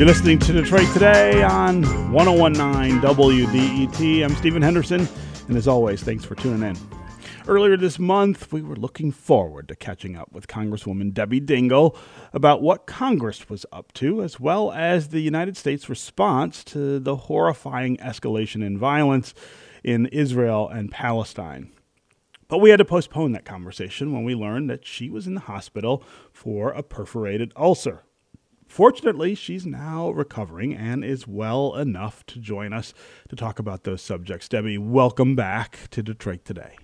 You're listening to Detroit Today on 1019 WDET. I'm Stephen Henderson, and as always, thanks for tuning in. Earlier this month, we were looking forward to catching up with Congresswoman Debbie Dingell about what Congress was up to, as well as the United States response to the horrifying escalation in violence in Israel and Palestine. But we had to postpone that conversation when we learned that she was in the hospital for a perforated ulcer. Fortunately, she's now recovering and is well enough to join us to talk about those subjects. Debbie, welcome back to Detroit today.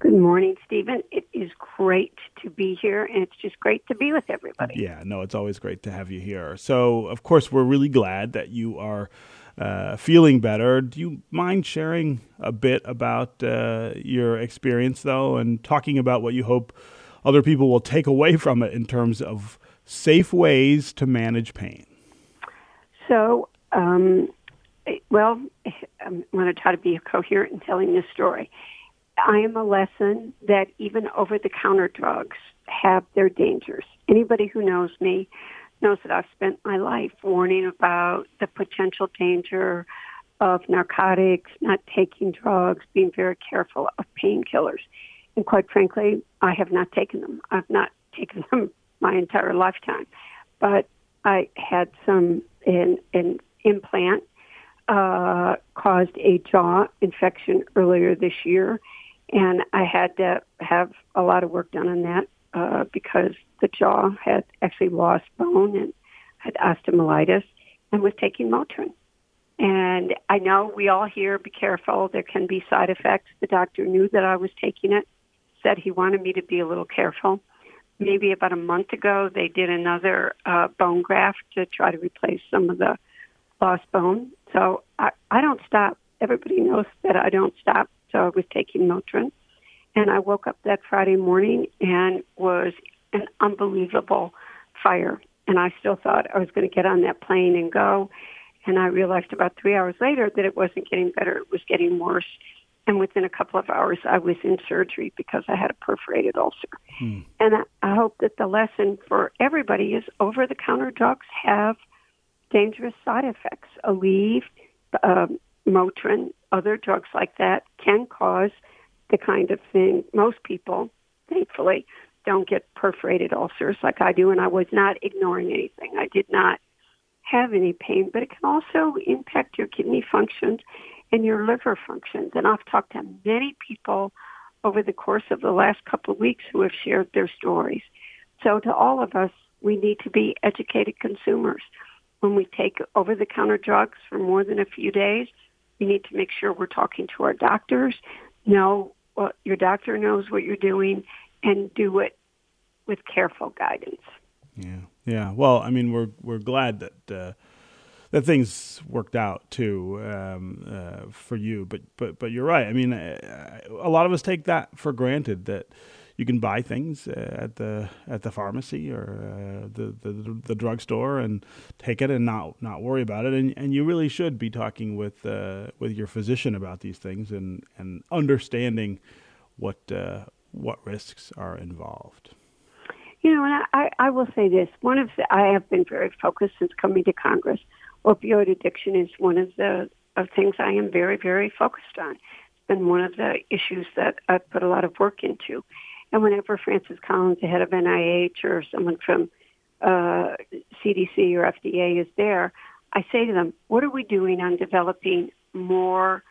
Good morning, Stephen. It is great to be here, and it's just great to be with everybody. Yeah, no, it's always great to have you here. So, of course, we're really glad that you are uh, feeling better. Do you mind sharing a bit about uh, your experience, though, and talking about what you hope other people will take away from it in terms of safe ways to manage pain? So, um, well, I'm going to try to be coherent in telling this story. I am a lesson that even over the counter drugs have their dangers. Anybody who knows me knows that I've spent my life warning about the potential danger of narcotics, not taking drugs, being very careful of painkillers. And quite frankly, I have not taken them. I've not taken them my entire lifetime. But I had some an, an implant uh, caused a jaw infection earlier this year, and I had to have a lot of work done on that uh, because the jaw had actually lost bone and had osteomyelitis and was taking Motrin. And I know we all hear, be careful, there can be side effects. The doctor knew that I was taking it, said he wanted me to be a little careful. Maybe about a month ago, they did another uh, bone graft to try to replace some of the lost bone. So I, I don't stop. Everybody knows that I don't stop. So I was taking Motrin. And I woke up that Friday morning and was an unbelievable fire. And I still thought I was going to get on that plane and go. And I realized about three hours later that it wasn't getting better, it was getting worse. And within a couple of hours, I was in surgery because I had a perforated ulcer. Hmm. And I, I hope that the lesson for everybody is over the counter drugs have dangerous side effects. Aleve, um, Motrin, other drugs like that can cause the kind of thing most people, thankfully, don't get perforated ulcers like I do, and I was not ignoring anything. I did not have any pain, but it can also impact your kidney functions and your liver functions. And I've talked to many people over the course of the last couple of weeks who have shared their stories. So to all of us, we need to be educated consumers. When we take over-the-counter drugs for more than a few days, we need to make sure we're talking to our doctors, know what your doctor knows what you're doing, and do it with careful guidance. Yeah, yeah. Well, I mean, we're we're glad that uh, that things worked out too um, uh, for you. But but but you're right. I mean, a lot of us take that for granted that you can buy things uh, at the at the pharmacy or uh, the, the the drugstore and take it and not not worry about it. And and you really should be talking with uh, with your physician about these things and and understanding what uh, what risks are involved. You know, and I, I will say this: one of the, I have been very focused since coming to Congress. Opioid addiction is one of the of things I am very very focused on. It's been one of the issues that I've put a lot of work into and whenever Francis Collins, the head of NIH, or someone from uh, CDC or FDA is there, I say to them, what are we doing on developing more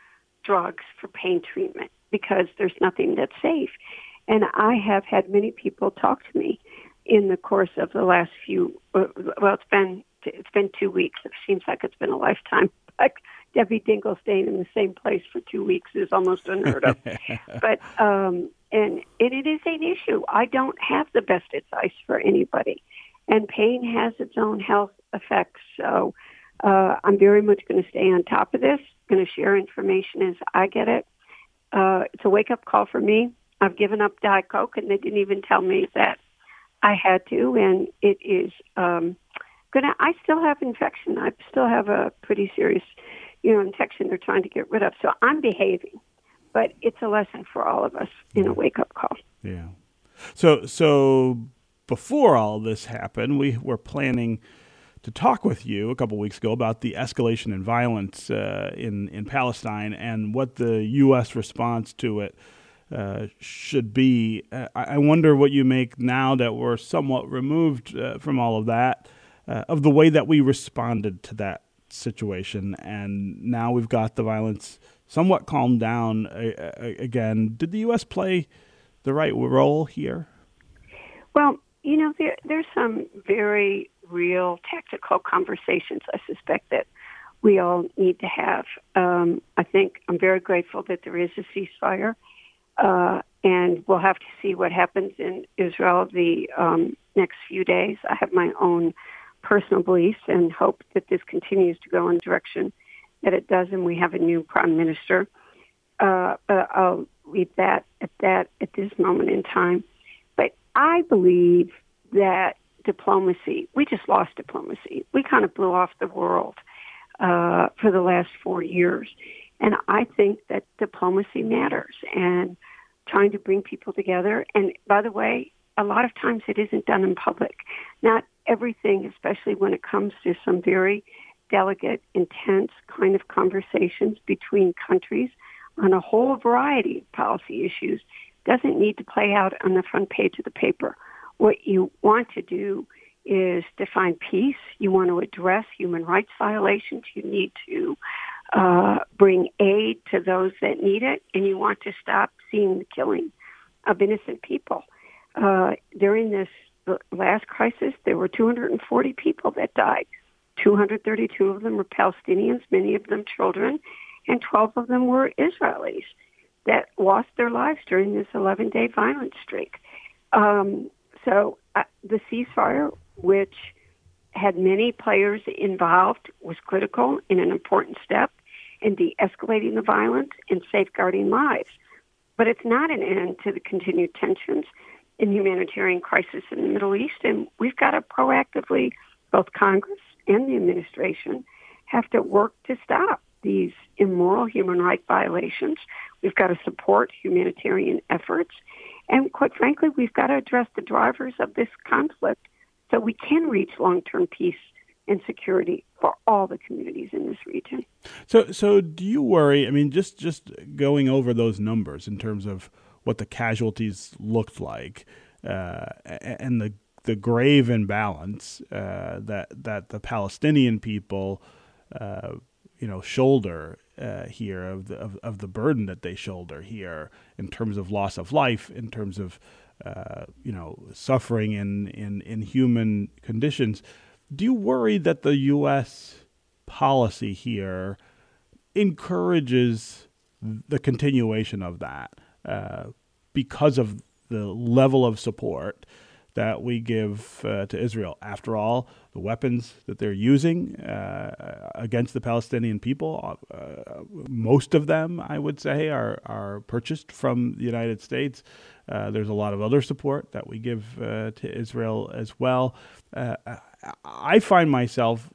drugs for pain treatment? Because there's nothing that's safe. And I have had many people talk to me in the course of the last few, uh, well, it's been, it's been two weeks. It seems like it's been a lifetime. Like Debbie Dingell staying in the same place for two weeks is almost unheard of. but um, and, and it is an issue. I don't have the best advice for anybody, and pain has its own health effects. So uh, I'm very much going to stay on top of this. Going to share information as I get it. Uh, it's a wake up call for me. I've given up Diet Coke, and they didn't even tell me that I had to, and it is um, gonna. I still have infection. I still have a pretty serious, you know, infection. They're trying to get rid of. So I'm behaving but it's a lesson for all of us in a wake up call. Yeah. So so before all this happened, we were planning to talk with you a couple weeks ago about the escalation in violence uh, in in Palestine and what the U.S. response to it uh, should be. Uh, I wonder what you make now that we're somewhat removed uh, from all of that, uh, of the way that we responded to that situation, and now we've got the violence somewhat calmed down again. Did the U.S. play the right role here? Well, you know, there, there's some very real tactical conversations I suspect that we all need to have. Um, I think I'm very grateful that there is a ceasefire, uh, and we'll have to see what happens in Israel the um, next few days. I have my own personal beliefs and hope that this continues to go in the direction that it does, and we have a new prime minister. Uh, I'll leave that at that at this moment in time. But I believe that diplomacy, we just lost diplomacy. We kind of blew off the world uh, for the last four years. And I think that diplomacy matters and trying to bring people together. And by the way, a lot of times it isn't done in public. Not everything, especially when it comes to some very delicate, intense kind of conversations between countries on a whole variety of policy issues, doesn't need to play out on the front page of the paper what you want to do is define peace. You want to address human rights violations. You need to uh, bring aid to those that need it, and you want to stop seeing the killing of innocent people. Uh, during this last crisis, there were 240 people that died. 232 of them were Palestinians, many of them children, and 12 of them were Israelis that lost their lives during this 11-day violence streak. Um, so uh, the ceasefire, which had many players involved, was critical and an important step in de-escalating the violence and safeguarding lives. But it's not an end to the continued tensions in humanitarian crisis in the Middle East, and we've got to proactively, both Congress and the administration, have to work to stop these immoral human rights violations. We've got to support humanitarian efforts and quite frankly, we've got to address the drivers of this conflict so we can reach long-term peace and security for all the communities in this region. So, so do you worry? I mean, just just going over those numbers in terms of what the casualties looked like uh, and the the grave imbalance uh, that that the Palestinian people, uh, you know, shoulder uh, here of the of, of, the burden that they shoulder here in terms of loss of life, in terms of uh, you know suffering in, in in human conditions. Do you worry that the U.S. policy here encourages the continuation of that uh, because of the level of support? that we give uh, to Israel. After all, the weapons that they're using uh, against the Palestinian people, uh, most of them, I would say, are, are purchased from the United States. Uh, there's a lot of other support that we give uh, to Israel as well. I find myself,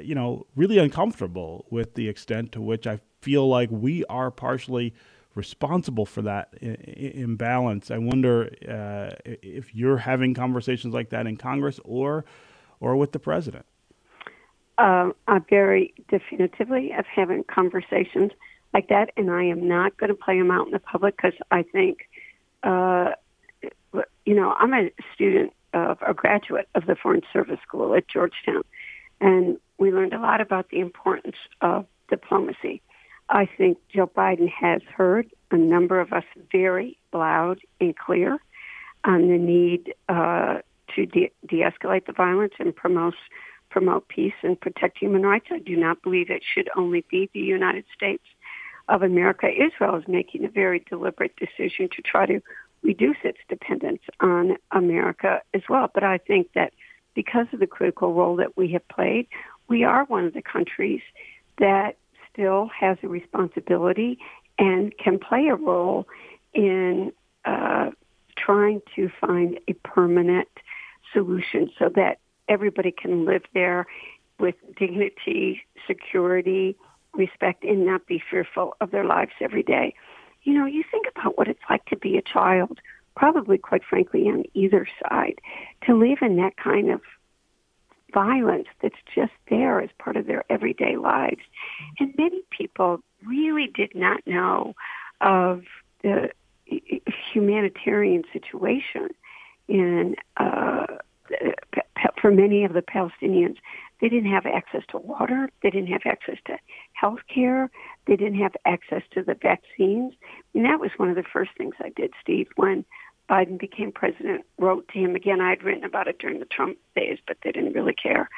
you know, really uncomfortable with the extent to which I feel like we are partially responsible for that imbalance. I wonder uh, if you're having conversations like that in Congress or or with the president. Um, I'm very definitively of having conversations like that, and I am not going to play them out in the public because I think, uh, you know, I'm a student of a graduate of the Foreign Service School at Georgetown, and we learned a lot about the importance of diplomacy. I think Joe Biden has heard a number of us very loud and clear on the need uh, to de- de-escalate the violence and promote promote peace and protect human rights. I do not believe it should only be the United States of America. Israel is making a very deliberate decision to try to reduce its dependence on America as well. But I think that because of the critical role that we have played, we are one of the countries that still has a responsibility and can play a role in uh, trying to find a permanent solution so that everybody can live there with dignity, security, respect, and not be fearful of their lives every day. You know, you think about what it's like to be a child, probably quite frankly on either side, to live in that kind of violence that's just there as part of their everyday lives. And many people really did not know of the humanitarian situation in uh, for many of the Palestinians. They didn't have access to water. They didn't have access to health care. They didn't have access to the vaccines. And that was one of the first things I did, Steve, when Biden became president, wrote to him again. I had written about it during the Trump days, but they didn't really care.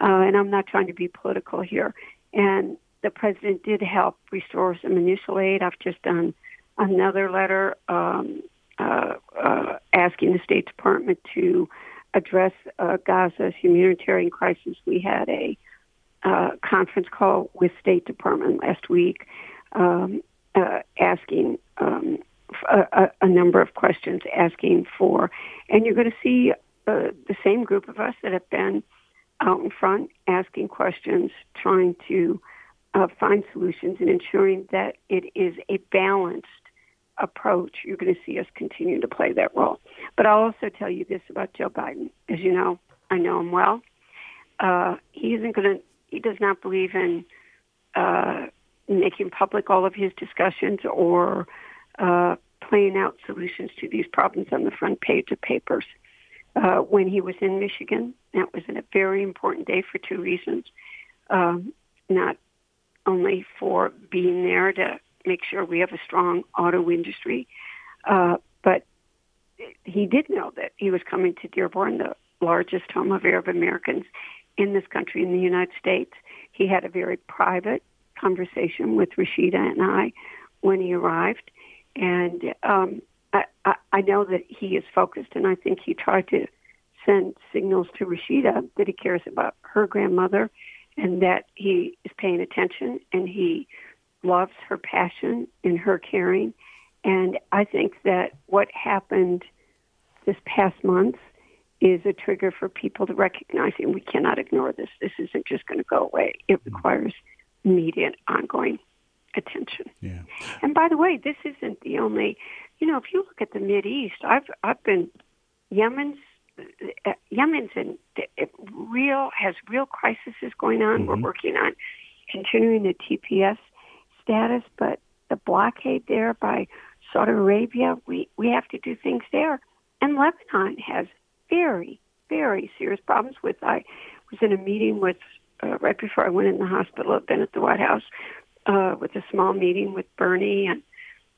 Uh, and I'm not trying to be political here. And the president did help restore some initial aid. I've just done another letter um, uh, uh, asking the State Department to address uh, Gaza's humanitarian crisis. We had a uh, conference call with State Department last week, um, uh, asking um, a, a, number of questions, asking for, and you're going to see uh, the same group of us that have been out in front asking questions, trying to uh, find solutions, and ensuring that it is a balanced approach, you're going to see us continue to play that role. But I'll also tell you this about Joe Biden. As you know, I know him well. Uh, he isn't going to. He does not believe in uh, making public all of his discussions or uh, playing out solutions to these problems on the front page of papers. Uh, when he was in Michigan, that was a very important day for two reasons. Um, not only for being there to make sure we have a strong auto industry. Uh, but he did know that he was coming to Dearborn, the largest home of Arab Americans in this country, in the United States. He had a very private conversation with Rashida and I when he arrived. And um, I, I, I know that he is focused, and I think he tried to send signals to Rashida that he cares about her grandmother and that he is paying attention and he loves her passion and her caring. And I think that what happened this past month is a trigger for people to recognize and we cannot ignore this. This isn't just going to go away. It requires immediate, ongoing attention. Yeah. And by the way, this isn't the only. You know, if you look at the Mid East, I've I've been Yemen's uh, Yemen's in real has real crises going on. Mm-hmm. We're working on continuing the TPS status, but the blockade there by Saudi Arabia, we, we have to do things there. And Lebanon has very, very serious problems with. I was in a meeting with, uh, right before I went in the hospital, I've been at the White House uh, with a small meeting with Bernie and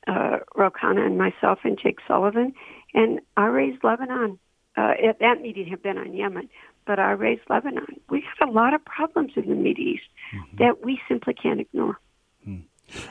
uh, Ro Khanna and myself and Jake Sullivan. And I raised Lebanon. Uh, at that meeting had been on Yemen, but I raised Lebanon. We have a lot of problems in the Middle East mm-hmm. that we simply can't ignore.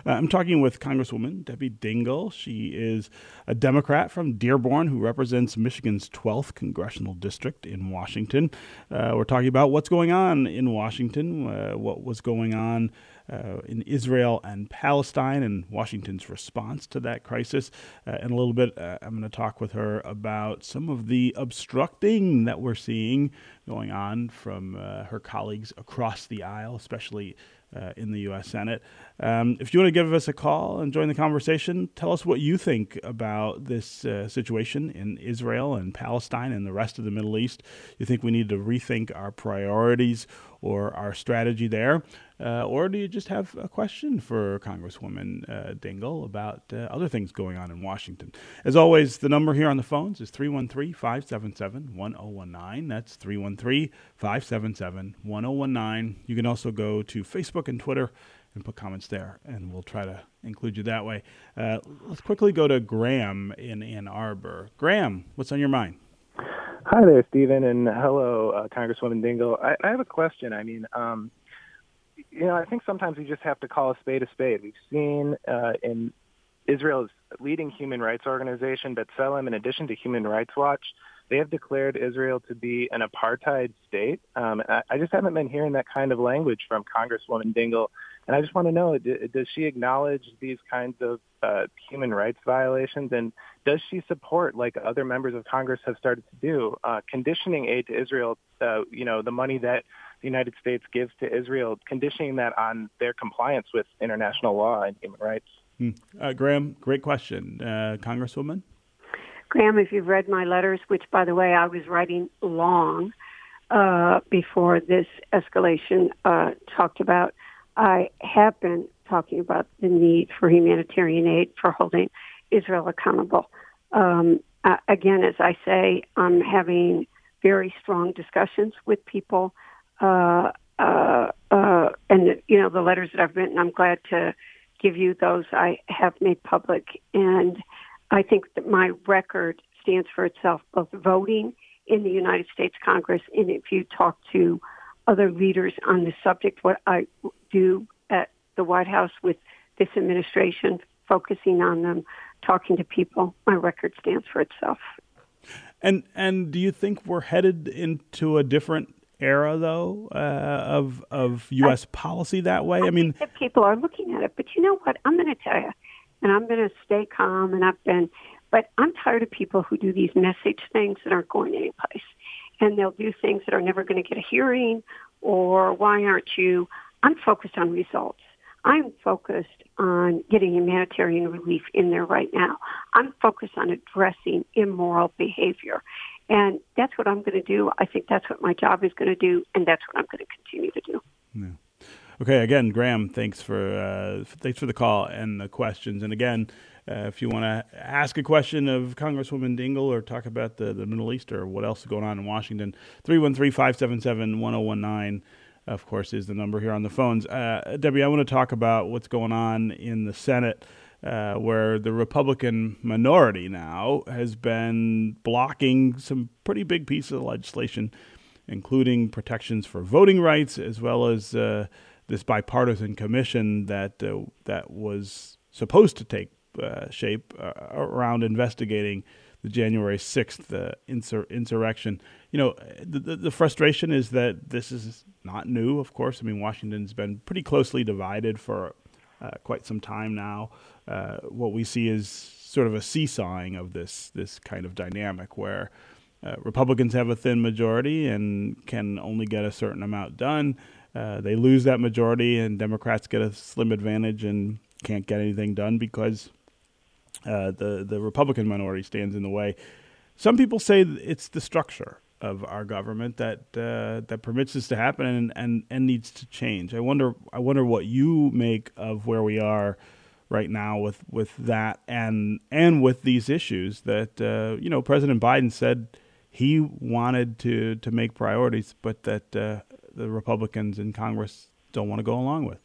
Uh, I'm talking with Congresswoman Debbie Dingell. She is a Democrat from Dearborn who represents Michigan's 12th congressional district in Washington. Uh, we're talking about what's going on in Washington, uh, what was going on uh, in Israel and Palestine, and Washington's response to that crisis. Uh, and a little bit, uh, I'm going to talk with her about some of the obstructing that we're seeing going on from her colleagues across the aisle, especially uh, in the U.S. Senate. Um, if you want to give us a call and join the conversation, tell us what you think about this uh, situation in Israel and Palestine and the rest of the Middle East. You think we need to rethink our priorities or our strategy there? Uh, or do you just have a question for Congresswoman uh, Dingell about uh, other things going on in Washington? As always, the number here on the phones is 313 577 1019. That's 313 577 1019. You can also go to Facebook and Twitter and put comments there, and we'll try to include you that way. Uh, let's quickly go to Graham in Ann Arbor. Graham, what's on your mind? Hi there, Stephen, and hello, uh, Congresswoman Dingell. I, I, have a question. I mean, um, you know, I think sometimes we just have to call a spade a spade. We've seen uh, in Israel's leading human rights organization, B'Tselem, in addition to Human Rights Watch, they have declared Israel to be an apartheid state. Um, I, I just haven't been hearing that kind of language from Congresswoman Dingell. And I just want to know, does she acknowledge these kinds of uh, human rights violations? And does she support, like other members of Congress have started to do, uh, conditioning aid to Israel, uh, you know, the money that the United States gives to Israel, conditioning that on their compliance with international law and human rights? Hmm. Uh, Graham, great question. Uh, Congresswoman? Graham, if you've read my letters, which, by the way, I was writing long uh, before this escalation uh, talked about. I have been talking about the need for humanitarian aid for holding Israel accountable. Um, uh, again, as I say, I'm having very strong discussions with people, uh, uh, uh, and you know the letters that I've written. I'm glad to give you those. I have made public, and I think that my record stands for itself, both voting in the United States Congress, and if you talk to other leaders on this subject, what I do at the White House with this administration, focusing on them, talking to people, my record stands for itself. And and do you think we're headed into a different era, though, uh, of of U.S. I, policy that way? I, I mean, people are looking at it, but you know what? I'm going to tell you, and I'm going to stay calm. And I've been, but I'm tired of people who do these message things that aren't going anyplace, and they'll do things that are never going to get a hearing, or why aren't you? I'm focused on results. I'm focused on getting humanitarian relief in there right now. I'm focused on addressing immoral behavior. And that's what I'm going to do. I think that's what my job is going to do, and that's what I'm going to continue to do. Yeah. Okay. Again, Graham, thanks for uh, thanks for the call and the questions. And again, uh, if you want to ask a question of Congresswoman Dingell or talk about the, the Middle East or what else is going on in Washington, 313 577 1019 of course, is the number here on the phones. Uh, Debbie, I want to talk about what's going on in the Senate, uh, where the Republican minority now has been blocking some pretty big pieces of legislation, including protections for voting rights, as well as uh, this bipartisan commission that uh, that was supposed to take uh, shape uh, around investigating the January 6th uh, insur- insurrection. You know, the, the, frustration is that this is not new, of course. I mean, Washington's been pretty closely divided for uh, quite some time now. What we see is sort of a seesawing of this, this kind of dynamic where uh, Republicans have a thin majority and can only get a certain amount done. Uh, they lose that majority, and Democrats get a slim advantage and can't get anything done because uh, the the Republican minority stands in the way. Some people say it's the structure of our government that uh, that permits this to happen and, and and needs to change. I wonder I wonder what you make of where we are right now with with that and and with these issues that uh, you know President Biden said he wanted to to make priorities, but that uh, the Republicans in Congress don't want to go along with.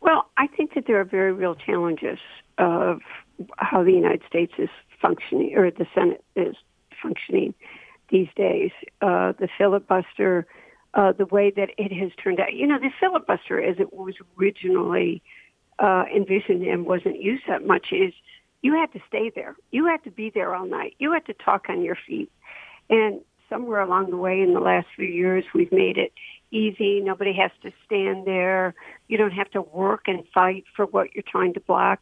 Well, I think that there are very real challenges of how the United States is functioning, or the Senate is functioning these days. Uh, the filibuster, uh, the way that it has turned out. You know, the filibuster, as it was originally uh, envisioned and wasn't used that much, is you had to stay there. You had to be there all night. You had to talk on your feet. And somewhere along the way in the last few years, we've made it easy. Nobody has to stand there. You don't have to work and fight for what you're trying to block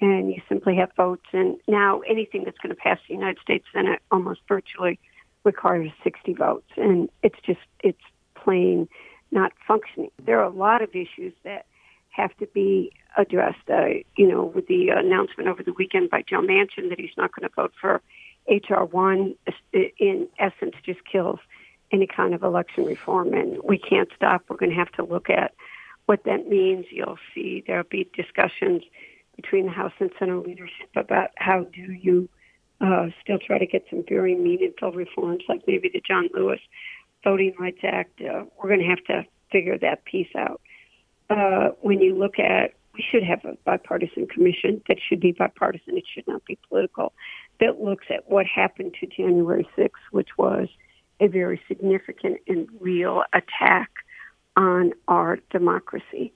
and you simply have votes. And now anything that's going to pass the United States Senate almost virtually requires 60 votes, and it's just it's plain not functioning. There are a lot of issues that have to be addressed. Uh, you know, with the announcement over the weekend by Joe Manchin that he's not going to vote for HR one, in essence, just kills any kind of election reform, and we can't stop. We're going to have to look at what that means. You'll see there'll be discussions between the House and Senate leadership about how do you uh, still try to get some very meaningful reforms, like maybe the John Lewis Voting Rights Act. Uh, we're going to have to figure that piece out. Uh, when you look at, we should have a bipartisan commission that should be bipartisan. It should not be political. That looks at what happened to January 6th, which was a very significant and real attack on our democracy.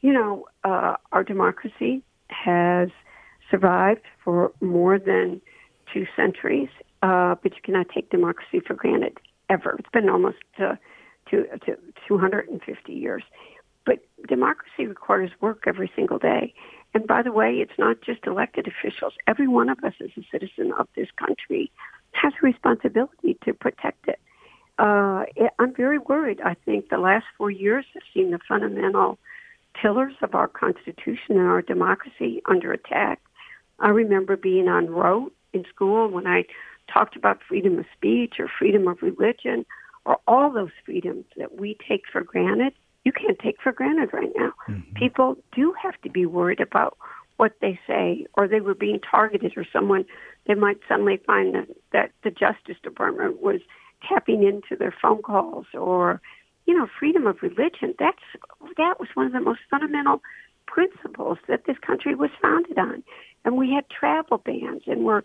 You know, uh, our democracy has survived for more than two centuries, uh, but you cannot take democracy for granted ever. It's been almost uh, to, to 250 years. But democracy requires work every single day. And by the way, it's not just elected officials. Every one of us as a citizen of this country has a responsibility to protect it. Uh, I'm very worried. I think the last four years have seen the fundamental pillars of our Constitution and our democracy under attack. I remember being on rote in school when I talked about freedom of speech or freedom of religion or all those freedoms that we take for granted, you can't take for granted right now. Mm-hmm. People do have to be worried about what they say, or they were being targeted, or someone they might suddenly find that, that the Justice Department was tapping into their phone calls, or you know, freedom of religion. That's that was one of the most fundamental principles that this country was founded on. And we had travel bans, and we're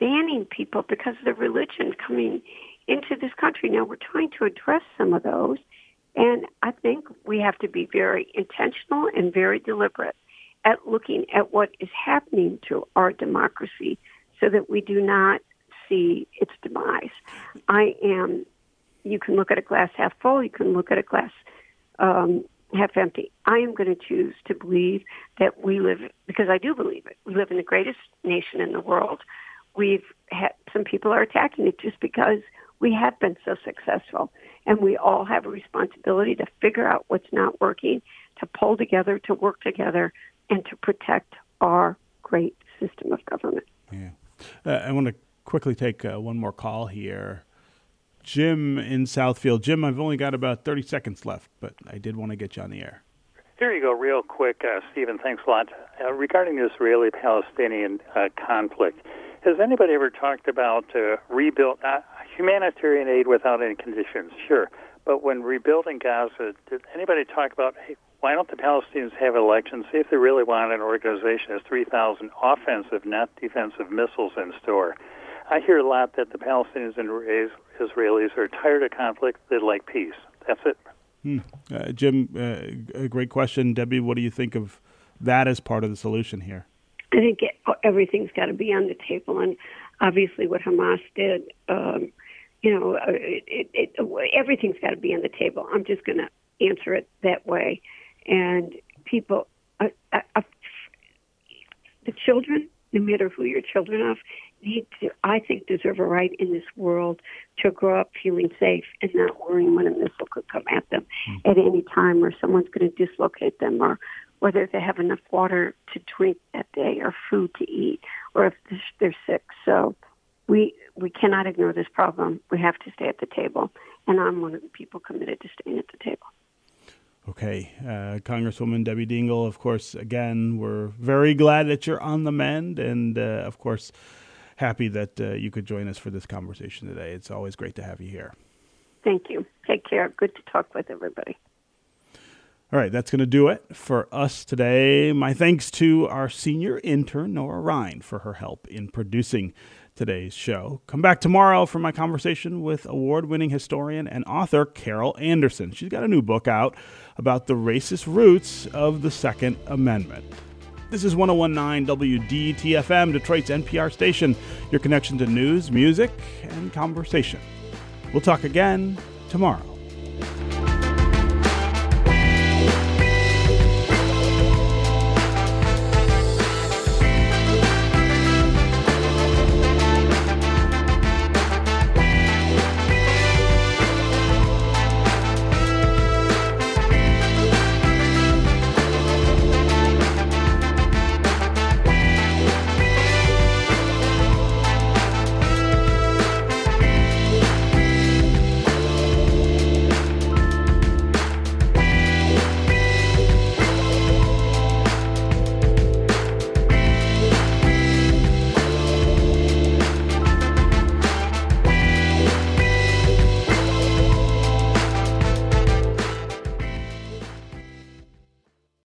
banning people because of their religion coming into this country. Now we're trying to address some of those, and I think we have to be very intentional and very deliberate at looking at what is happening to our democracy so that we do not see its demise. I am, you can look at a glass half full, you can look at a glass um, half empty. I am going to choose to believe that we live, because I do believe it, we live in the greatest nation in the world. We've had, some people are attacking it just because we have been so successful. And we all have a responsibility to figure out what's not working, to pull together, to work together, and to protect our great system of government. Yeah. Uh, I want to quickly take uh, one more call here. Jim in Southfield. Jim, I've only got about 30 seconds left, but I did want to get you on the air. Here you go, real quick, uh, Stephen. Thanks a lot. Uh, regarding the Israeli Palestinian uh, conflict, has anybody ever talked about uh, rebuild uh, humanitarian aid without any conditions? Sure. But when rebuilding Gaza, did anybody talk about, hey, why don't the Palestinians have elections? See if they really want an organization that has 3,000 offensive, not defensive missiles in store. I hear a lot that the Palestinians and Israelis are tired of conflict. They like peace. That's it. Hmm. Uh, Jim, uh, a great question. Debbie, what do you think of that as part of the solution here? I think it, everything's got to be on the table, and obviously, what Hamas did, um, you know, uh, it, it, it, everything's got to be on the table. I'm just going to answer it that way, and people, uh, uh, uh, the children, no matter who your children are, need to, I think, deserve a right in this world to grow up feeling safe and not worrying when a missile could come at them mm-hmm. at any time or someone's going to dislocate them or whether they have enough water to drink that day or food to eat or if they're sick. So we we cannot ignore this problem. We have to stay at the table, and I'm one of the people committed to staying at the table. Okay, uh, Congresswoman Debbie Dingell, of course, again, we're very glad that you're on the mend, and uh, of course, happy that uh, you could join us for this conversation today. It's always great to have you here. Thank you. Take care. Good to talk with everybody. All right, that's going to do it for us today. My thanks to our senior intern, Nora Ryan, for her help in producing today's show. Come back tomorrow for my conversation with award winning historian and author Carol Anderson. She's got a new book out about the racist roots of the Second Amendment. This is 1019 WDTFM, Detroit's NPR station, your connection to news, music, and conversation. We'll talk again tomorrow.